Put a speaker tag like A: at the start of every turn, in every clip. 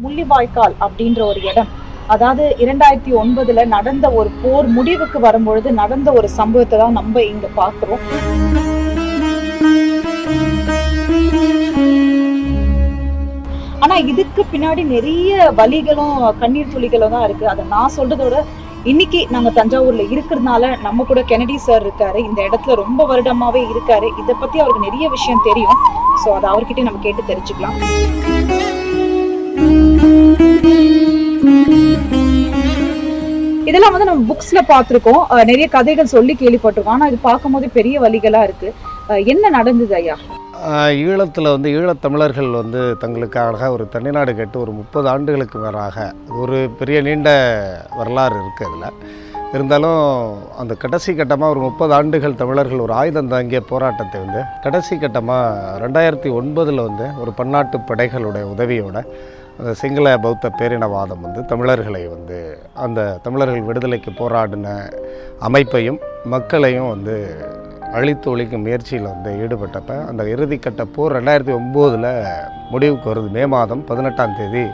A: முள்ளிவாய்க்கால் அப்படின்ற ஒரு இடம். அதாவது இரண்டாயிரத்தி ஒன்பதுல நடந்த ஒரு போர் முடிவுக்கு வரும்பொழுது நடந்த ஒரு சம்பவத்தை தான் நம்ம இங்க பாக்குறோம் ஆனா இதுக்கு பின்னாடி நிறைய வலிகளும் கண்ணீர் துளிகளும் தான் இருக்கு. அதை நான் சொல்றதோட இன்னைக்கு நாங்க தஞ்சாவூர்ல இருக்கிறதுனால நம்ம கூட கெனடி சார் இருக்காரு. இந்த இடத்துல ரொம்ப வருடமாவே இருக்காரு. இதை பத்தி அவருக்கு நிறைய விஷயம் தெரியும். சோ அதை அவர்கிட்ட நம்ம கேட்டு தெரிஞ்சுக்கலாம். இதெல்லாம் வந்து நம்ம புக்ஸ்ல பார்த்துருக்கோம். நிறைய கதைகள் சொல்லி கேள்விப்பட்டிருக்கோம். ஆனால் இது பார்க்கும்போது பெரிய வழிகளா இருக்கு. என்ன நடந்தது ஐயா?
B: ஈழத்தில் வந்து ஈழத்தமிழர்கள் வந்து தங்களுக்காக ஒரு தனிநாடு கேட்டு ஒரு முப்பது ஆண்டுகளுக்கு மேலாக ஒரு பெரிய நீண்ட வரலாறு இருக்குது அதில். இருந்தாலும் அந்த கடைசி கட்டமாக ஒரு முப்பது ஆண்டுகள் தமிழர்கள் ஒரு ஆயுதம் தாங்கிய போராட்டத்தை வந்து கடைசி கட்டமாக ரெண்டாயிரத்தி ஒன்பதில் வந்து ஒரு பன்னாட்டு படைகளுடைய உதவியோட அந்த சிங்கள பௌத்த பேரினவாதம் வந்து தமிழர்களை வந்து அந்த தமிழர்கள் விடுதலைக்கு போராடின அமைப்பையும் மக்களையும் வந்து அழித்து ஒழிக்கும் முயற்சியில் வந்து ஈடுபட்டப்ப அந்த இறுதிக்கட்ட போர் ரெண்டாயிரத்தி ஒம்போதில் முடிவுக்கு வருது. மே மாதம் பதினெட்டாம் தேதி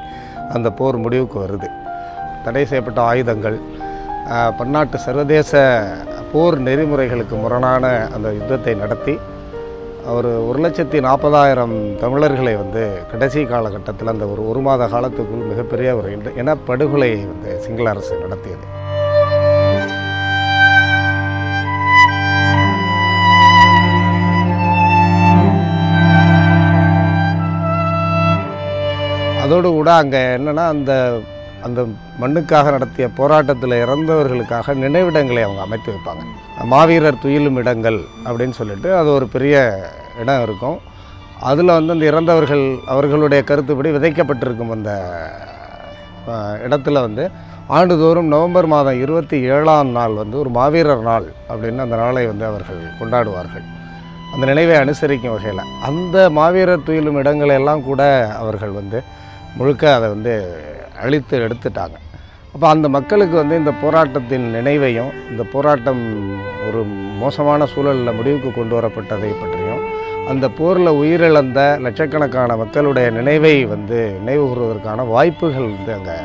B: அந்த போர் முடிவுக்கு வருது. தடை செய்யப்பட்ட ஆயுதங்கள் பன்னாட்டு சர்வதேச போர் நெறிமுறைகளுக்கு முரணான அந்த யுத்தத்தை நடத்தி ஒரு ஒரு லட்சத்தி நாற்பதாயிரம் தமிழர்களை வந்து கடைசி காலகட்டத்தில் அந்த ஒரு ஒரு மாத காலத்துக்குள் மிகப்பெரிய ஒரு இனப்படுகொலையை வந்து சிங்கள அரசு நடத்தியது. அதோடு கூட அங்கே என்னென்னா அந்த அந்த மண்ணுக்காக நடத்திய போராட்டத்தில் இறந்தவர்களுக்காக நினைவிடங்களை அவங்க அமைத்து வைப்பாங்க. மாவீரர் துயிலும் இடங்கள் அப்படின்னு சொல்லிட்டு அது ஒரு பெரிய இடம் இருக்கும். அதில் வந்து அந்த இறந்தவர்கள் அவர்களுடைய கருத்துப்படி விதைக்கப்பட்டிருக்கும் அந்த இடத்துல வந்து ஆண்டுதோறும் நவம்பர் மாதம் இருபத்தி ஏழாம் நாள் வந்து ஒரு மாவீரர் நாள் அப்படின்னு அந்த நாளை வந்து அவர்கள் கொண்டாடுவார்கள். அந்த நினைவை அனுசரிக்கும் வகையில் அந்த மாவீரர் துயிலும் இடங்களை எல்லாம் கூட அவர்கள் வந்து முழுக்க அதை வந்து அழித்து எடுத்துட்டாங்க. அப்போ அந்த மக்களுக்கு வந்து இந்த போராட்டத்தின் நினைவையும் இந்த போராட்டம் ஒரு மோசமான சூழலில் முடிவுக்கு கொண்டு வரப்பட்டதை பற்றியும் அந்த போரில் உயிரிழந்த லட்சக்கணக்கான மக்களுடைய நினைவை வந்து நினைவு கூறுவதற்கான வாய்ப்புகள் வந்து அங்கே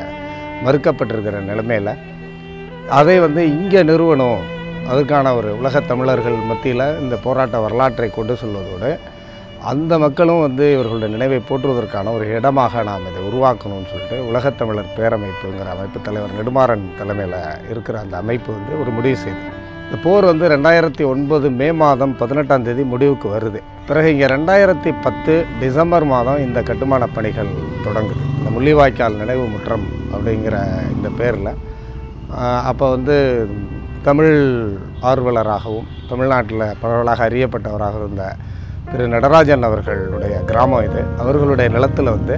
B: மறுக்கப்பட்டிருக்கிற நிலைமையில் அதை வந்து இங்கே நிறுவனம் அதுக்கான ஒரு உலகத் தமிழர்கள் மத்தியில் இந்த போராட்ட வரலாற்றை கொண்டு செல்வதோடு அந்த மக்களும் வந்து இவர்களுடைய நினைவை போற்றுவதற்கான ஒரு இடமாக நாம் இதை உருவாக்கணும்னு சொல்லிட்டு உலகத்தமிழர் பேரமைப்புங்கிற அமைப்பு தலைவர் நெடுமாறன் தலைமையில் இருக்கிற அந்த அமைப்பு வந்து ஒரு முடிவு செய்து. இந்த போர் வந்து ரெண்டாயிரத்தி ஒன்பது மே மாதம் பதினெட்டாம் தேதி முடிவுக்கு வருது. பிறகு இங்கே ரெண்டாயிரத்தி பத்து டிசம்பர் மாதம் இந்த கட்டுமான பணிகள் தொடங்குது. இந்த முள்ளிவாய்க்கால் நினைவு முற்றம் அப்படிங்கிற இந்த பேரில். அப்போ வந்து தமிழ் ஆர்வலராகவும் தமிழ்நாட்டில் பரவலாக அறியப்பட்டவராக இருந்த திரு நடராஜன் அவர்களுடைய கிராமம் இது. அவர்களுடைய நிலத்தில் வந்து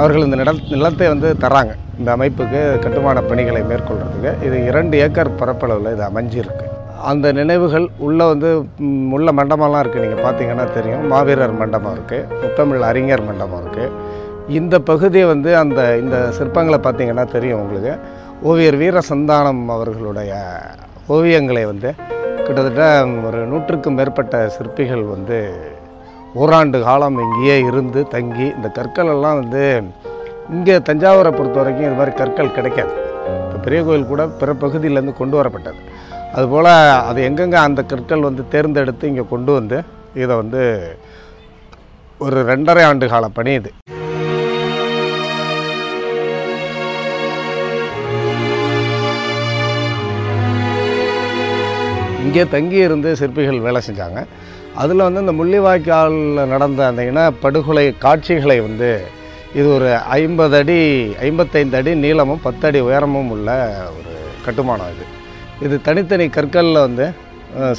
B: அவர்கள் இந்த நில நிலத்தை வந்து தராங்க. இந்த அமைப்புக்கு கட்டுமான பணிகளை மேற்கொள்கிறதுக்கு இது இரண்டு ஏக்கர் பரப்பளவில் இது அமைஞ்சிருக்கு. அந்த நினைவுகள் உள்ளே வந்து உள்ள மண்டபம்லாம் இருக்குது நீங்கள் பார்த்தீங்கன்னா தெரியும். மாவீரர் மண்டபம் இருக்குது முத்தமிழ் அறிஞர் மண்டபம் இருக்குது இந்த பகுதியை வந்து அந்த இந்த சிற்பங்களை பார்த்திங்கன்னா தெரியும் உங்களுக்கு. ஓவியர் வீர சந்தானம் அவர்களுடைய ஓவியங்களை வந்து கிட்டத்தட்ட ஒரு நூற்றுக்கும் மேற்பட்ட சிற்பிகள் வந்து ஓராண்டு காலம் இங்கேயே இருந்து தங்கி இந்த கற்கள் எல்லாம் வந்து இங்கே தஞ்சாவூரை பொறுத்த வரைக்கும் இது மாதிரி கற்கள் கிடைக்காது. இப்போ பெரிய கோயில் கூட பிற பகுதியிலேருந்து கொண்டு வரப்பட்டது. அதுபோல் அது எங்கெங்கே அந்த கற்கள் வந்து தேர்ந்தெடுத்து இங்கே கொண்டு வந்து இதை வந்து ஒரு ரெண்டரை ஆண்டு கால பணி இது. இங்கே தங்கி இருந்து சிற்பிகள் வேலை செஞ்சாங்க. அதில் வந்து இந்த முள்ளிவாய்க்காலில் நடந்த அந்த இனப்படுகொலை காட்சிகளை வந்து இது ஒரு ஐம்பது அடி ஐம்பத்தைந்து அடி நீளமும் பத்து அடி உயரமும் உள்ள ஒரு கட்டுமானம் இது. இது தனித்தனி கற்களில் வந்து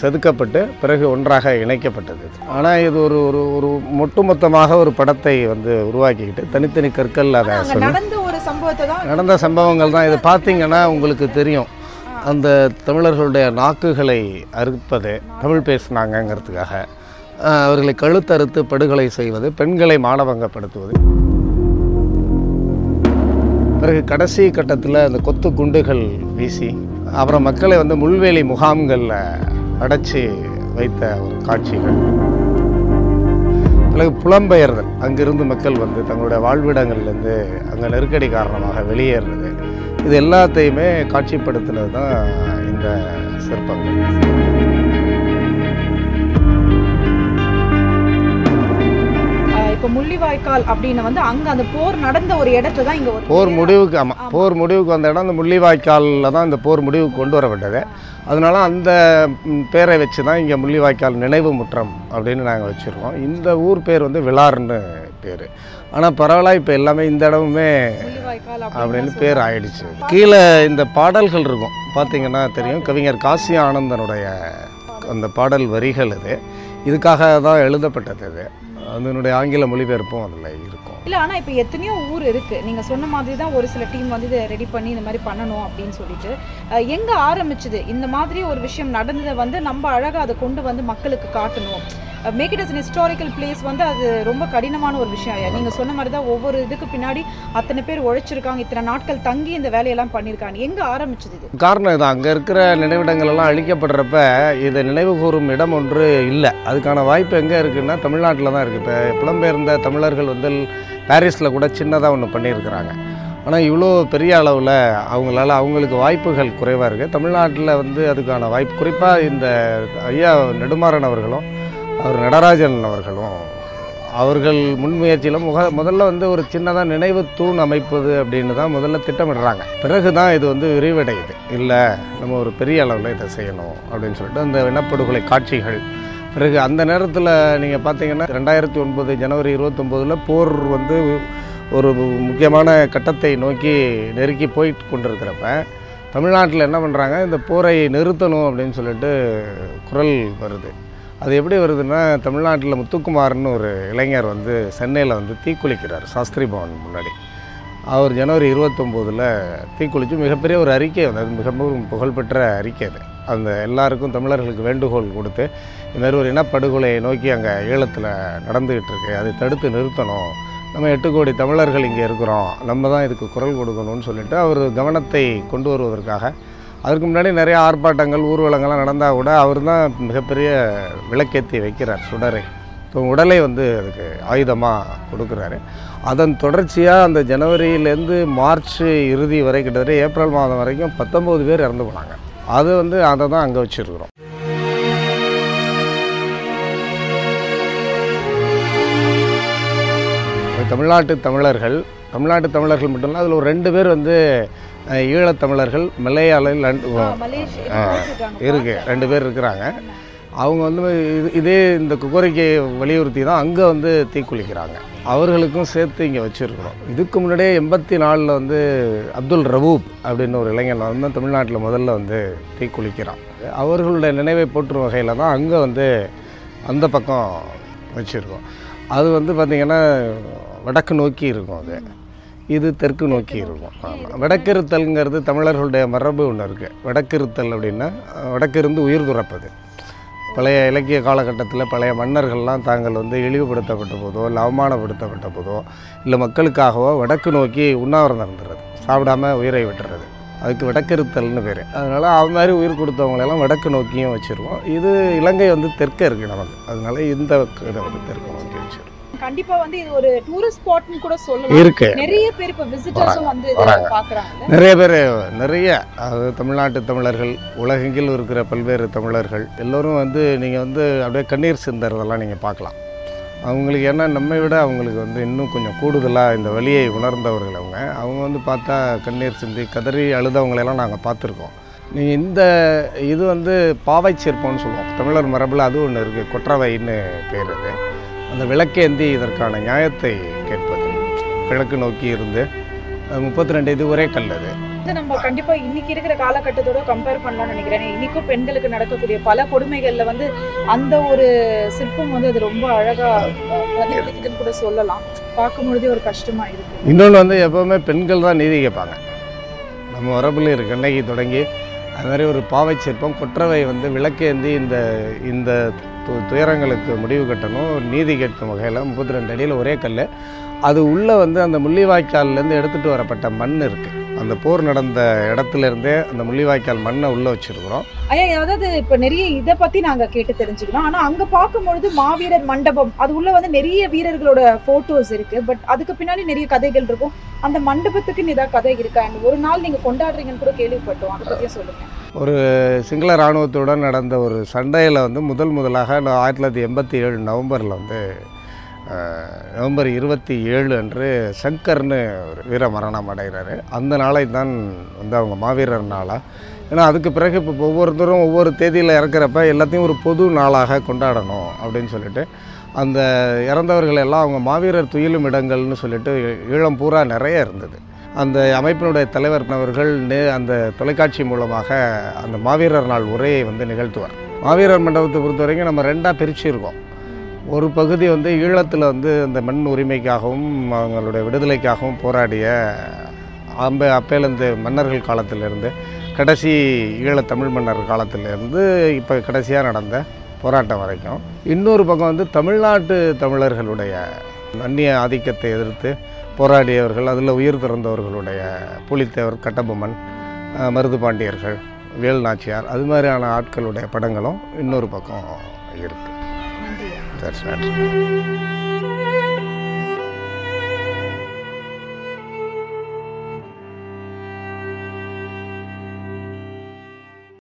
B: செதுக்கப்பட்டு பிறகு ஒன்றாக இணைக்கப்பட்டது ஆனால் இது ஒரு ஒரு ஒரு ஒட்டுமொத்தமாக ஒரு படத்தை வந்து உருவாக்கிக்கிட்டு தனித்தனி கற்கள் அதை
A: நடந்த
B: சம்பவங்கள் தான். இது பார்த்தீங்கன்னா உங்களுக்கு தெரியும். அந்த தமிழர்களுடைய நாக்குகளை அறுப்பது தமிழ் பேசினாங்கங்கிறதுக்காக அவர்களை கழுத்தறுத்து படுகொலை செய்வது பெண்களை மானவங்கப்படுத்துவது பிறகு கடைசி கட்டத்தில் அந்த கொத்து குண்டுகள் வீசி அப்புறம் மக்களை வந்து முள்வேலி முகாம்களில் அடைச்சி வைத்த ஒரு காட்சிகள். பிறகு புலம்பெயர்தல் அங்கிருந்து மக்கள் வந்து தங்களுடைய வாழ்விடங்கள்லேருந்து அங்கே நெருக்கடி காரணமாக வெளியேறுறது இது எல்லாத்தையுமே காட்சிப்படுத்தினது தான் இந்த சிற்பங்கள்.
A: இப்போ முள்ளிவாய்க்கால் அப்படின்னு வந்து அங்க அந்த போர் நடந்த ஒரு இடத்துல தான் இங்க
B: போர் முடிவுக்கு ஆமாம்
A: ஆமா.
B: போர் முடிவுக்கு வந்த இடம் அந்த முள்ளிவாய்க்காலில் தான் இந்த போர் முடிவுக்கு கொண்டு வரப்பட்டது. அதனால அந்த பேரை வச்சு தான் இங்கே முள்ளிவாய்க்கால் நினைவு முற்றம் அப்படின்னு நாங்கள் வச்சுருக்கோம். இந்த ஊர் பேர் வந்து விளார்னு பேர். ஆனால் பரவாயில்ல இப்போ எல்லாமே இந்த இடமுமே அப்படின்னு பேர். ஆயிடுச்சு. கீழே இந்த பாடல்கள் இருக்கும். பார்த்தீங்கன்னா தெரியும். கவிஞர் காசி ஆனந்தனுடைய அந்த பாடல் வரிகள் இது. இதுக்காக தான் எழுதப்பட்டது இது. அதனுடைய ஆங்கில மொழிபெயர்ப்பும் அதில் இருக்கும்.
A: இல்ல ஆனா இப்ப எத்தனையோ ஊர் இருக்கு. நீங்க சொன்ன மாதிரி தான் ஒரு சில டீம் வந்து இதை ரெடி பண்ணி இந்த மாதிரி பண்ணணும் அப்படின்னு சொல்லிட்டு. எங்க ஆரம்பிச்சது? இந்த மாதிரி ஒரு விஷயம் நடந்ததை வந்து நம்ம அழகா அதை கொண்டு வந்து மக்களுக்கு காட்டணும். Make it as historical place வந்து அது ரொம்ப கடினமான ஒரு விஷயம் ஐயா. நீங்கள் சொன்ன மாதிரி தான் ஒவ்வொரு இதுக்கு பின்னாடி அத்தனை பேர் உழைச்சிருக்காங்க இத்தனை நாட்கள் தங்கி இந்த வேலையெல்லாம் பண்ணியிருக்காங்க. எங்கே ஆரம்பிச்சது இது?
B: காரணம் இது அங்கே இருக்கிற நினைவிடங்கள் எல்லாம் அழிக்கப்படுறப்ப இதை நினைவு கூறும் இடம் ஒன்று இல்லை. அதுக்கான வாய்ப்பு எங்கே இருக்குன்னா தமிழ்நாட்டில் தான் இருக்குது இப்போ புலம்பெயர்ந்த தமிழர்கள் வந்து பாரிஸில் கூட சின்னதாக ஒன்று பண்ணியிருக்கிறாங்க. ஆனால் இவ்வளோ பெரிய அளவில் அவங்களால அவங்களுக்கு வாய்ப்புகள் குறைவாக இருக்குது தமிழ்நாட்டில் வந்து அதுக்கான வாய்ப்பு குறிப்பாக இந்த ஐயா நெடுமாறன் அவர்களும் அவர் நடராஜன் அவர்களும் அவர்கள் முன்முயற்சியில் முக முதல்ல வந்து ஒரு சின்னதாக நினைவு தூண் அமைப்பது அப்படின்னு தான் முதல்ல திட்டமிடுறாங்க. பிறகு தான் இது வந்து விரிவடையுது. இல்லை நம்ம ஒரு பெரிய அளவில் இதை செய்யணும் அப்படின்னு சொல்லிட்டு அந்த இனப்படுகொலை காட்சிகள். பிறகு அந்த நேரத்தில் நீங்கள் பார்த்தீங்கன்னா ரெண்டாயிரத்தி ஒன்பது ஜனவரி இருபத்தொம்போதில் போர் வந்து ஒரு முக்கியமான கட்டத்தை நோக்கி நெருக்கி போயிட்டு கொண்டிருக்கிறப்ப தமிழ்நாட்டில் என்ன பண்ணுறாங்க இந்த போரை நிறுத்தணும் அப்படின்னு சொல்லிட்டு குரல் வருது. அது எப்படி வருதுன்னா தமிழ்நாட்டில் முத்துக்குமார்னு ஒரு இளைஞர் வந்து சென்னையில் வந்து தீக்குளிக்கிறார் சாஸ்திரி பவன் முன்னாடி. அவர் ஜனவரி இருபத்தொம்போதில் தீக்குளித்து மிகப்பெரிய ஒரு அறிக்கை வந்து அது மிகவும் புகழ்பெற்ற அறிக்கை அது. அந்த எல்லாருக்கும் தமிழர்களுக்கு வேண்டுகோள் கொடுத்து இந்த மாதிரி ஒரு இனப்படுகொலையை நோக்கி அங்கே ஈழத்தில் நடந்துக்கிட்டு இருக்கு. அதை தடுத்து நிறுத்தணும். நம்ம எட்டு கோடி தமிழர்கள் இங்கே இருக்கிறோம். நம்ம தான் இதுக்கு குரல் கொடுக்கணும்னு சொல்லிட்டு அவர் கவனத்தை கொண்டு வருவதற்காக அதற்கு முன்னாடி நிறைய ஆர்ப்பாட்டங்கள் ஊர்வலங்கள்லாம் நடந்தால் கூட அவர் தான் மிகப்பெரிய விளக்கேற்றி வைக்கிறார் சுடரை. இப்போ உடலை வந்து அதுக்கு ஆயுதமாக கொடுக்குறாரு. அதன் தொடர்ச்சியாக அந்த ஜனவரியிலேருந்து மார்ச் இறுதி வரை கிட்டத்தட்ட ஏப்ரல் மாதம் வரைக்கும் பத்தொம்போது பேர் இறந்து போனாங்க. அது வந்து அதை தான் அங்கே வச்சுருக்குறோம். தமிழ்நாட்டு தமிழர்கள் தமிழ்நாட்டு தமிழர்கள் மட்டும் இல்லை அதில் ஒரு ரெண்டு பேர் வந்து ஈழத்தமிழர்கள் மலையாள
A: மலேசியா
B: ஆ, இருக்கு ரெண்டு பேர் இருக்கிறாங்க. அவங்க வந்து இது இதே இந்த கோரிக்கையை வலியுறுத்தி தான் அங்கே வந்து தீக்குளிக்கிறாங்க. அவர்களுக்கும் சேர்த்து இங்கே வச்சுருக்கிறோம் இதுக்கு முன்னாடியே எண்பத்தி நாலில் வந்து அப்துல் ரவூப் அப்படின்னு ஒரு இளைஞன் வந்து தமிழ்நாட்டில் முதல்ல வந்து தீக்குளிக்கிறான். அவர்களுடைய நினைவை போற்றும் வகையில் தான் அங்கே வந்து அந்த பக்கம் வச்சுருக்கோம். அது வந்து பார்த்திங்கன்னா வடக்கு நோக்கி இருக்கும் அது. இது தெற்கு நோக்கி இருக்கும். ஆமாம் வடக்கிருத்தல்ங்கிறது தமிழர்களுடைய மரபு ஒன்று இருக்குது வடக்கிருத்தல் அப்படின்னா வடக்கிருந்து உயிர் துறப்பது. பழைய இலக்கிய காலகட்டத்தில் பழைய மன்னர்கள்லாம் தாங்கள் வந்து இழிவுபடுத்தப்பட்ட போதோ இல்லை அவமானப்படுத்தப்பட்ட போதோ இல்லை மக்களுக்காகவோ வடக்கு நோக்கி உண்ணாவிரதம் இருந்துறது சாப்பிடாம உயிரை விட்டுறது. அதுக்கு வடக்கிருத்தல்னு பேர். அதனால் அது மாதிரி உயிர் கொடுத்தவங்களெல்லாம் வடக்கு நோக்கியும் வச்சுருவோம். இது இலங்கை வந்து தெற்கே இருக்குது நமக்கு அதனால இந்த இதை வந்து தெற்கு நோக்கி வச்சுருவோம்
A: கண்டிப்பா வந்து இது ஒரு டூரிஸ்ட் ஸ்பாட்னு கூட சொல்லலாம்.
B: இருக்கு.
A: நிறைய பேர் இப்ப விசிட்டர்ஸும் வந்து. பாக்குறாங்க
B: நிறைய பேர் நிறைய அதாவது தமிழ்நாட்டு தமிழர்கள் உலகெங்கிலும் இருக்கிற பல்வேறு தமிழர்கள் எல்லோரும் வந்து நீங்கள் வந்து அப்படியே கண்ணீர் சிந்தறதெல்லாம் நீங்கள் பார்க்கலாம். அவங்களுக்கு என்ன நம்மை விட அவங்களுக்கு வந்து இன்னும் கொஞ்சம் கூடுதலாக இந்த வலியை உணர்ந்தவர்கள் அவங்க. அவங்க வந்து பார்த்தா கண்ணீர் சிந்தி கதறி அழுதவங்களெல்லாம் நாங்கள் பார்த்துருக்கோம். நீங்கள் இந்த இது வந்து பாவை சிற்பம்னு சொல்லுவோம். தமிழர் மரபில் அது ஒன்று இருக்குது கொற்றவைன்னு பேர் அது. அந்த விளக்கேந்தி இதற்கான நியாயத்தை கேட்பது. கிழக்கு நோக்கி இருந்து முப்பத்தி ரெண்டு இது ஒரே கல் அது.
A: இது நம்ம கண்டிப்பா இன்னைக்கு இருக்கிற காலகட்டத்தோட கம்பேர் பண்ணலாம்னு நினைக்கிறேன். இன்னைக்கும் பெண்களுக்கு நடக்கக்கூடிய பல கொடுமைகள்ல வந்து அந்த ஒரு சிற்பம் வந்து அது ரொம்ப அழகா பிரதிபலிக்குதுன்னு கூட சொல்லலாம். பார்க்கும் பொழுதே ஒரு கஷ்டமா இருக்கு.
B: இன்னொன்று வந்து எப்போவுமே பெண்கள் தான் நீதி கேட்பாங்க. நம்ம மரபில் இருக்கு அன்னைக்கு தொடங்கி அது மாதிரி ஒரு பாவை சிற்பம் குற்றவை வந்து விளக்கேந்தி இந்த இந்த து- துயரங்களுக்கு முடிவு கட்டணும் நீதி கேட்கும் வகையில் முப்பத்தி ரெண்டு அடியில் ஒரே கல் அது உள்ளே வந்து அந்த முள்ளிவாய்க்கால்லேருந்து எடுத்துகிட்டு வரப்பட்ட மண் இருக்குது அந்த போர் நடந்த இடத்துல இருந்தே அந்த முள்ளிவாய்க்கால் மண்ணை உள்ளே வச்சுருக்குறோம்.
A: ஐயா அதாவது இப்ப நிறைய இத பத்தி நாங்க கேட்டு தெரிஞ்சுக்கிறோம். ஆனா அங்க பார்க்கும்பொழுது மாவீரர் மண்டபம் அது உள்ள வந்து நிறைய வீரர்களோட போட்டோஸ் இருக்கு. பட் அதுக்கு பின்னாடி நிறைய கதைகள் இருக்கும். அந்த மண்டபத்துக்குன்னு ஏதாவது கதை இருக்கா? ஒரு நாள் நீங்க கொண்டாடுறீங்கன்னு கூட கேள்விப்பட்டோம். அதை பத்தியே சொல்லுங்க.
B: ஒரு சிங்கள இராணுவத்துடன் நடந்த ஒரு சண்டையில் வந்து முதல் முதலாக ஆயிரத்தி தொள்ளாயிரத்தி எண்பத்தி ஏழு நவம்பரில் வந்து நவம்பர் இருபத்தி ஏழு அன்று சங்கர்னு ஒரு வீர மரணம் அடைகிறாரு. அந்த நாளை தான் வந்து அவங்க மாவீரர் நாளாக ஏன்னா அதுக்கு பிறகு இப்போ ஒவ்வொருத்தரும் ஒவ்வொரு தேதியில் இறக்குறப்ப எல்லாத்தையும் ஒரு பொது நாளாக கொண்டாடணும் அப்படின்னு சொல்லிட்டு அந்த இறந்தவர்கள் எல்லாம் அவங்க மாவீரர் துயிலும் இடங்கள்னு சொல்லிட்டு ஈழம் பூரா நிறைய இருந்தது. அந்த அமைப்பினுடைய தலைவர் அவர்கள் நே அந்த தொலைக்காட்சி மூலமாக அந்த மாவீரர் நாள் உரையை வந்து நிகழ்த்துவார். மாவீரர் மண்டபத்தை பொறுத்த வரைக்கும் நம்ம ரெண்டாக பிரிச்சுருக்கோம். ஒரு பகுதி வந்து ஈழத்தில் வந்து அந்த மண் உரிமைக்காகவும் அவங்களுடைய விடுதலைக்காகவும் போராடிய அம்ப அப்பேலேருந்து மன்னர்கள் காலத்திலிருந்து கடைசி ஈழத்தமிழ் மன்னர் காலத்திலேருந்து இப்போ கடைசியாக நடந்த போராட்டம் வரைக்கும். இன்னொரு பக்கம் வந்து தமிழ்நாட்டு தமிழர்களுடைய அந்நிய ஆதிக்கத்தை எதிர்த்து போராடியவர்கள் அதில் உயிர் பிறந்தவர்களுடைய புலித்தேவர் கட்டபொம்மன் மருது பாண்டியர்கள் வேல் நாச்சியார் அது மாதிரியான ஆட்களுடைய படங்களும் இன்னொரு பக்கம் இருக்குது
A: that's
B: right.